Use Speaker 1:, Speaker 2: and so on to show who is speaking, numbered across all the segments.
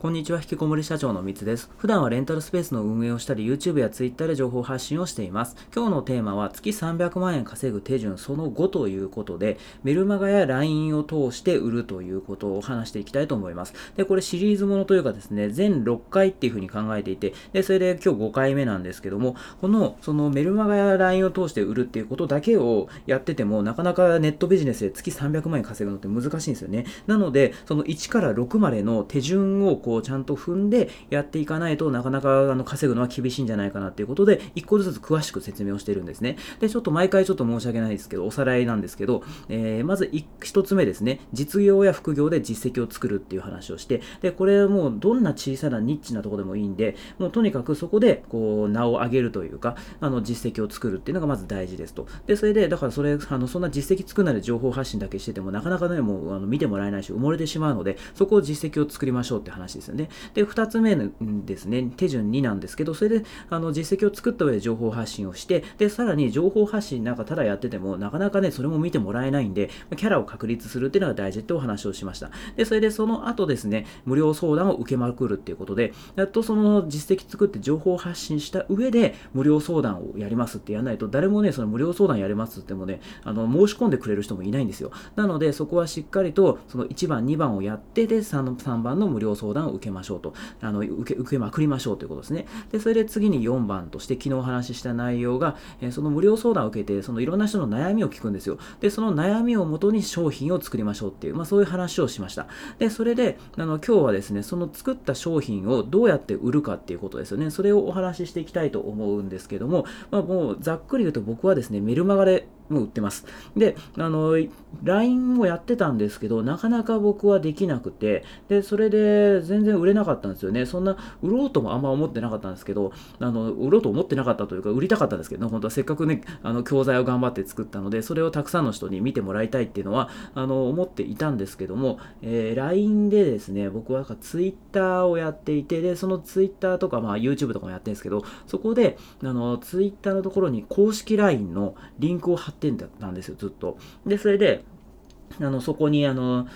Speaker 1: こんにちは、引きこもり社長のみつです。普段はレンタルスペースの運営をしたり、YouTube や Twitter で情報発信をしています。今日のテーマは、月300万円稼ぐ手順その5ということで、メルマガや LINE を通して売るということを話していきたいと思います。で、これシリーズものというかですね、全6回っていうふうに考えていて、で、それで今日5回目なんですけども、この、そのメルマガや LINE を通して売るっていうことだけをやってても、なかなかネットビジネスで月300万円稼ぐのって難しいんですよね。なので、その1から6までの手順をこうちゃんと踏んでやっていかないとなかなかあの稼ぐのは厳しいんじゃないかなっていうことで、一個ずつ詳しく説明をしてるんですね。で、ちょっと毎回ちょっと申し訳ないですけど、おさらいなんですけど、えー、まず1つ目ですね、実業や副業で実績を作るっていう話をして、で、これはもうどんな小さなニッチなところでもいいんで、もうとにかくそこでこう名を上げるというか、あの実績を作るっていうのがまず大事ですと。で、それで、だからそれ、あのそんな実績作るなり情報発信だけしてても、なかなかね、もうあの見てもらえないし、埋もれてしまうので、そこを実績を作りましょうって話ですよね。で、2つ目ですね、手順2なんですけど、それであの実績を作った上で情報発信をして、で、さらに情報発信なんかただやってても、なかなかね、それも見てもらえないんで、キャラを確立するっていうのが大事ってお話をしました。で、それでその後ですね、無料相談を受けまくるっていうことで、やっとその実績作って情報発信した上で、無料相談をやりますってやらないと、誰もね、その無料相談やれますって言ってもね、あの、申し込んでくれる人もいないんですよ。なので、そこはしっかりと、その1番、2番をやって、で、3, 3番の無料相談を受けましょうと。あの受け受けまくりましょうということですね。で、それで次に4番として昨日お話しした内容が、えその無料相談を受けて、そのいろんな人の悩みを聞くんですよ。で、その悩みをもとに商品を作りましょうっていう、まあそういう話をしました。で、それで、あの今日はですね、その作った商品をどうやって売るかっていうことですよね。それをお話ししていきたいと思うんですけども、まあもうざっくり言うと僕はですね、メルマガでも売ってます。で、あの、LINE をやってたんですけど、なかなか僕はできなくて、で、それで全全然売れなかったんですよね。そんな、売ろうともあんま思ってなかったんですけど、あの、売ろうと思ってなかったというか、売りたかったんですけど、本当はせっかくね、あの、教材を頑張って作ったので、それをたくさんの人に見てもらいたいっていうのは、あの、思っていたんですけども、えー、LINE でですね、僕はなんか Twitter をやっていて、で、その Twitter とか、まあ YouTube とかもやってるんですけど、そこで、あの、Twitter のところに公式 LINE のリンクを貼ってんだったんですよ、ずっと。で、それで、あの、そこに、あの、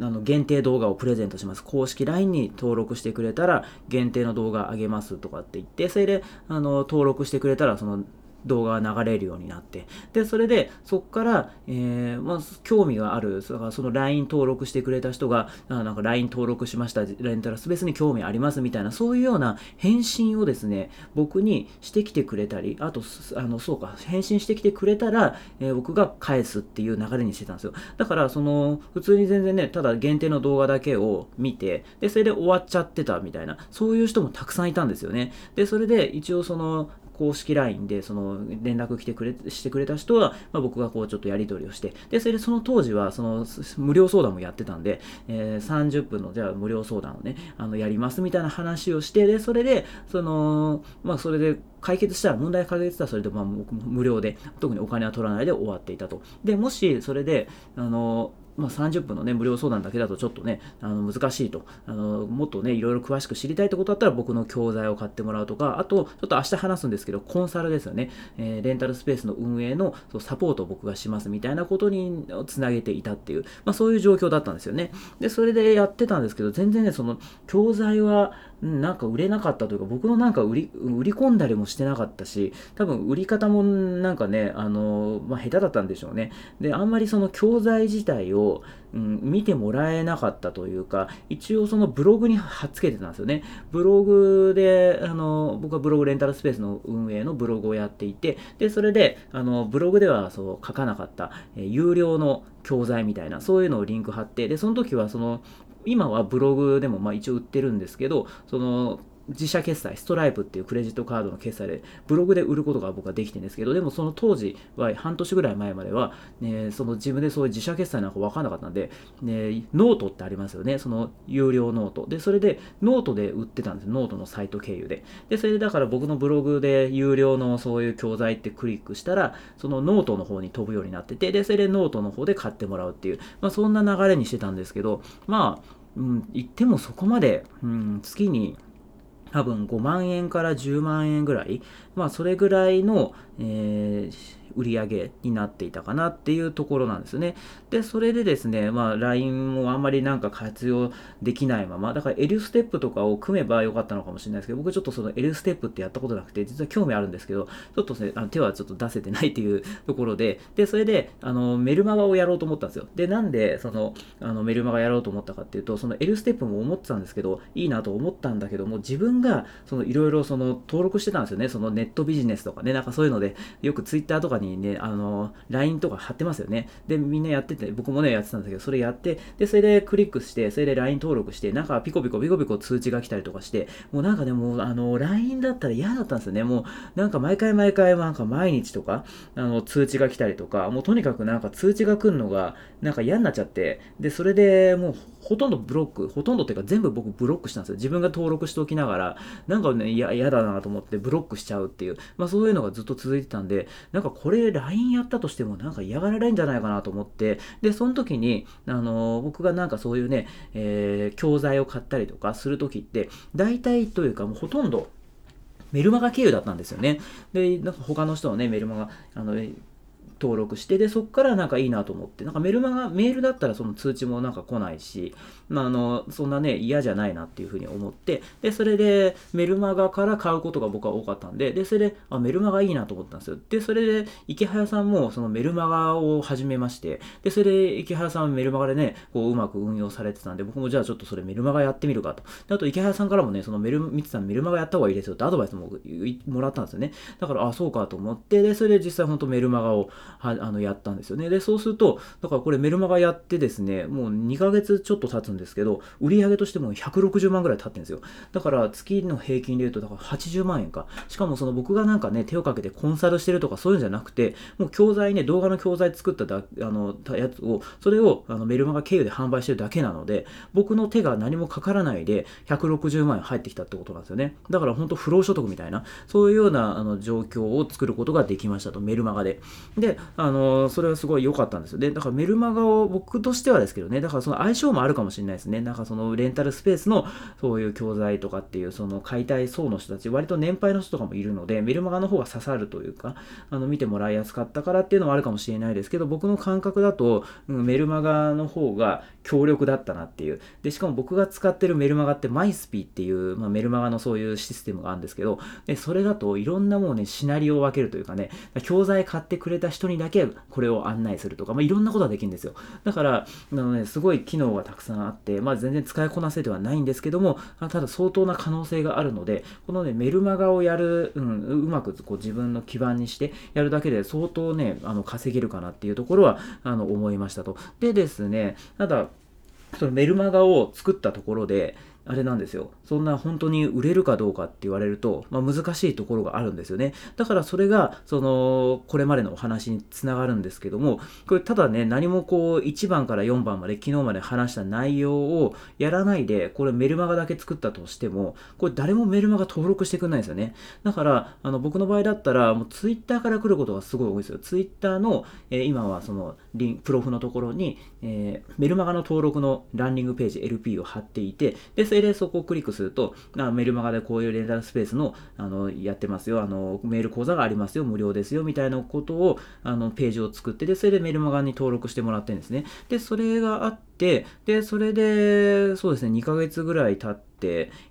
Speaker 1: あの限定動画をプレゼントします。公式 LINE に登録してくれたら限定の動画あげますとかって言って、それであの登録してくれたらその動画が流れるようになって、で、それで、そこから、えー、まあ、興味がある、その LINE 登録してくれた人が、あなんか LINE 登録しました、レンタルスペースに興味ありますみたいな、そういうような返信をですね、僕にしてきてくれたり、あと、あの、そうか、返信してきてくれたら、えー、僕が返すっていう流れにしてたんですよ。だから、その、普通に全然ね、ただ限定の動画だけを見て、で、それで終わっちゃってたみたいな、そういう人もたくさんいたんですよね。で、それで一応その、公式 LINE でその連絡来てくれしてくれた人は、まあ、僕がこうちょっとやり取りをして、で、それでその当時はその無料相談もやってたんで、えー、30分のじゃあ無料相談をね、あのやりますみたいな話をして、で、それで、その、まあそれで解決したら、問題解決したらそれでまあ無料で、特にお金は取らないで終わっていたと。で、もしそれで、あの、まあ、30分のね、無料相談だけだとちょっとね、あの難しいと。あのもっとね、いろいろ詳しく知りたいってことだったら僕の教材を買ってもらうとか、あと、ちょっと明日話すんですけど、コンサルですよね。えー、レンタルスペースの運営のそうサポートを僕がしますみたいなことにつなげていたっていう、まあ、そういう状況だったんですよね。で、それでやってたんですけど、全然ね、その教材は、なんか売れなかったというか、僕のなんか売り、売り込んだりもしてなかったし、多分売り方もなんかね、あの、まあ、下手だったんでしょうね。で、あんまりその教材自体を、うん、見てもらえなかったというか、一応そのブログに貼っつけてたんですよね。ブログで、あの、僕はブログレンタルスペースの運営のブログをやっていて、で、それで、あの、ブログではそう書かなかった、え有料の教材みたいな、そういうのをリンク貼って、で、その時はその、今はブログでもまあ一応売ってるんですけど、その自社決済、ストライプっていうクレジットカードの決済で、ブログで売ることが僕はできてるんですけど、でもその当時は、半年ぐらい前までは、ね、その自分でそういう自社決済なんか分かんなかったんで、ね、ノートってありますよね、その有料 note。で、それでノートで売ってたんですよノートのサイト経由で。で、それでだから僕のブログで有料のそういう教材ってクリックしたら、そのノートの方に飛ぶようになってて、で、それでノートの方で買ってもらうっていう、まあそんな流れにしてたんですけど、まあ、うん、言ってもそこまで、うん、月に多分5万円から10万円ぐらい、まあそれぐらいの、えー、売り上げになっていたかなっていうところなんですね。で、それでですね、まあ、LINE もあんまりなんか活用できないまま、だから L ステップとかを組めばよかったのかもしれないですけど、僕ちょっとその L ステップってやったことなくて、実は興味あるんですけど、ちょっと、ね、あの手はちょっと出せてないっていうところで、で、それで、あの、メルマガをやろうと思ったんですよ。で、なんで、その、あの、メルマガやろうと思ったかっていうと、その L ステップも思ってたんですけど、いいなと思ったんだけども、自分が、その、いろいろその、登録してたんですよね。そのネットビジネスとかね、なんかそういうので、よく Twitter とかにね、あの、LINE とか貼ってますよね。で、みんなやってて、僕もね、やってたんですけど、それやって、で、それでクリックして、それで LINE 登録して、なんかピコピコピコピコ通知が来たりとかして、もうなんかね、もう、あの、LINE だったら嫌だったんですよね。もう、なんか毎回毎回、なんか毎日とか、あの、通知が来たりとか、もうとにかくなんか通知が来るのが、なんか嫌になっちゃって、で、それでもう、ほとんどブロック、ほとんどっていうか全部僕ブロックしたんですよ。自分が登録しておきながら、なんかね、嫌だなと思ってブロックしちゃうっていう、まあそういうのがずっと続いてたんで、なんかこれれ LINE やったとしてもなんか嫌がられるんじゃないかなと思って、で、その時に、あのー、僕がなんかそういうね、えー、教材を買ったりとかする時って、大体というかもうほとんど、メルマガ経由だったんですよね。で、なんか他の人のね、メルマガ、あの、登録して、で、そこからなんかいいなと思って、なんかメルマガ、メールだったらその通知もなんか来ないし、まあ、あの、そんなね、嫌じゃないなっていうふうに思って、で、それでメルマガから買うことが僕は多かったんで、で、それで、あ、メルマガいいなと思ったんですよ。で、それで、池早さんもそのメルマガを始めまして、で、それで池早さんメルマガでね、こう、うまく運用されてたんで、僕もじゃあちょっとそれメルマガやってみるかと。で、あと池早さんからもね、そのメル、見てたメルマガやった方がいいですよってアドバイスももらったんですよね。だから、あ、そうかと思って、で、それで実際本当メルマガをはあのやったんですよね。で、そうすると、だからこれメルマガやってですね、もう2ヶ月ちょっと経つんですけど、売上としても160万ぐらい経ってるんですよ。だから月の平均で言うと、だから80万円か。しかもその僕がなんかね、手をかけてコンサルしてるとかそういうんじゃなくて、もう教材ね、動画の教材作っただあのやつを、それをあのメルマガ経由で販売してるだけなので、僕の手が何もかからないで160万円入ってきたってことなんですよね。だから本当不労所得みたいな、そういうようなあの状況を作ることができましたと、メルマガで。で、あのそれはすごい良かったんですよ。で、だからメルマガを僕としてはですけどね、だからその相性もあるかもしれないですね。なんかそのレンタルスペースのそういう教材とかっていうその解体層の人たち、割と年配の人とかもいるので、メルマガの方が刺さるというか、あの見てもらいやすかったからっていうのはあるかもしれないですけど、僕の感覚だと、うん、メルマガの方が強力だったなっていう。で、しかも僕が使ってるメルマガってマイスピーっていう、まあ、メルマガのそういうシステムがあるんですけど、で、それだといろんなもうね、シナリオを分けるというかね、教材買ってくれた人にだけこれを案内するとか、まあ、いろんなことができるんですよ。だから、あのね、すごい機能がたくさんあって、まあ、全然使いこなせてはないんですけども、ただ相当な可能性があるので、このね、メルマガをやる、うん、うまくこう自分の基盤にしてやるだけで相当ね、あの稼げるかなっていうところはあの思いましたと。でですね、ただ、そのメルマガを作ったところで、あれなんですよ。そんな本当に売れるかどうかって言われると、まあ、難しいところがあるんですよね。だからそれが、その、これまでのお話につながるんですけども、これただね、何もこう、1番から4番まで昨日まで話した内容をやらないで、これメルマガだけ作ったとしても、これ誰もメルマガ登録してくれないんですよね。だから、あの、僕の場合だったら、もうツイッターから来ることがすごい多いですよ。ツイッターの、えー、今はその、リンプロフのところに、えー、メルマガの登録のランディングページ LP を貼っていて、で、それでそこをクリックすると、あメルマガでこういうレンタルスペースの、あの、やってますよ、あの、メール講座がありますよ、無料ですよ、みたいなことを、あの、ページを作って、で、それでメルマガに登録してもらってるんですね。で、それがあって、で、それで、そうですね、2ヶ月ぐらい経って、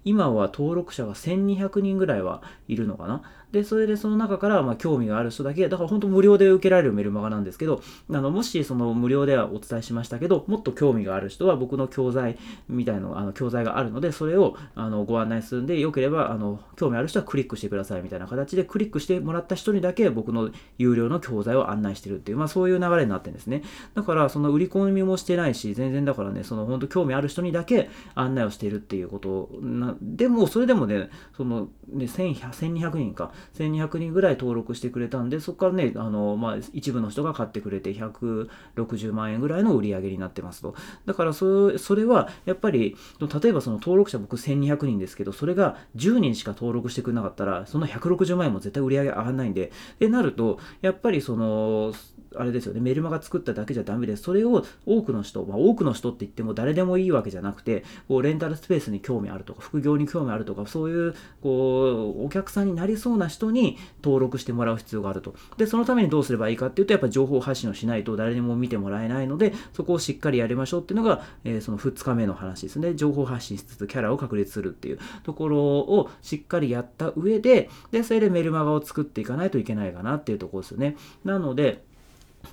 Speaker 1: 今は登録者が1200人ぐらいはいるのかな？で、それでその中から、ま興味がある人だけ、だから本当無料で受けられるメルマガなんですけど、あの、もしその無料ではお伝えしましたけど、もっと興味がある人は僕の教材みたいな、あの、教材があるので、それを、あの、ご案内するんで、よければ、あの、興味ある人はクリックしてくださいみたいな形で、クリックしてもらった人にだけ僕の有料の教材を案内してるっていう、まあそういう流れになってるんですね。だから、その売り込みもしてないし、全然だからね、その本当興味ある人にだけ案内をしているっていうことな、でも、それでもね、その、ね、1200人か、1200人ぐらい登録してくれたんで、そこからね、あの、まあ、一部の人が買ってくれて、160万円ぐらいの売り上げになってますと。だからそ、それは、やっぱり、例えばその登録者僕1200人ですけど、それが10人しか登録してくれなかったら、その160万円も絶対売り上げ上がらないんで、でなると、やっぱりその、あれですよね、メルマガ作っただけじゃダメです。それを多くの人、まあ、多くの人って言っても誰でもいいわけじゃなくて、こうレンタルスペースに興味あるとか、副業に興味あるとか、そういうこうお客さんになりそうな人に登録してもらう必要があると。で、そのためにどうすればいいかっていうと、やっぱ情報発信をしないと誰にも見てもらえないので、そこをしっかりやりましょうっていうのが、えー、その2日目の話ですね。情報発信しつつキャラを確立するっていうところをしっかりやった上で、で、それでメルマガを作っていかないといけないかなっていうところですよね。なので、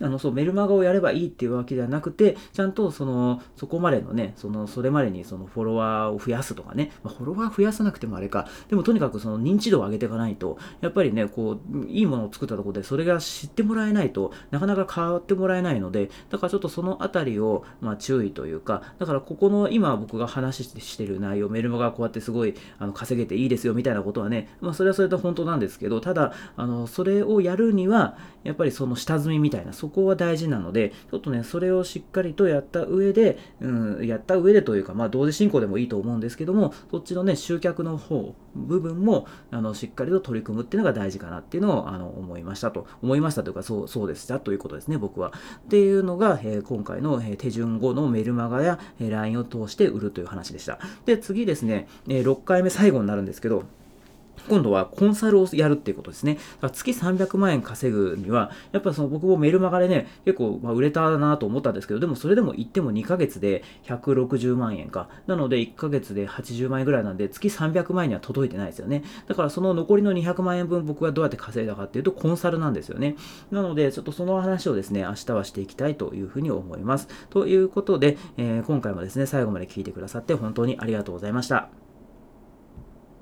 Speaker 1: あのそうメルマガをやればいいっていうわけではなくて、ちゃんとそのそこまでのね、そのそれまでにそのフォロワーを増やすとかね、まあ、フォロワー増やさなくてもあれか、でもとにかくその認知度を上げていかないと、やっぱりね、こう、いいものを作ったところでそれが知ってもらえないとなかなか変わってもらえないので、だからちょっとそのあたりを、まあ、注意というか、だからここの今僕が話してる内容、メルマガこうやってすごいあの稼げていいですよみたいなことはね、まあ、それはそれで本当なんですけど、ただ、あのそれをやるには、やっぱりその下積みみたいな、そこは大事なので、ちょっとね、それをしっかりとやった上で、うん、やった上でというか、まあ、同時進行でもいいと思うんですけども、そっちのね、集客の方、部分も、あの、しっかりと取り組むっていうのが大事かなっていうのを、あの、思いましたと。思いましたというか、そう、そうでしたということですね、僕は。っていうのが、えー、今回の、えー、手順後のメルマガや、えー、LINE を通して売るという話でした。で、次ですね、え6回目最後になるんですけど、今度はコンサルをやるっていうことですね。だから月300万円稼ぐには、やっぱその僕もメルマガでね、結構ま売れたなと思ったんですけど、でもそれでも言っても2ヶ月で160万円か。なので1ヶ月で80万円ぐらいなんで、月300万円には届いてないですよね。だからその残りの200万円分僕がどうやって稼いだかっていうと、コンサルなんですよね。なので、ちょっとその話をですね、明日はしていきたいというふうに思います。ということで、えー、今回もですね、最後まで聞いてくださって本当にありがとうございました。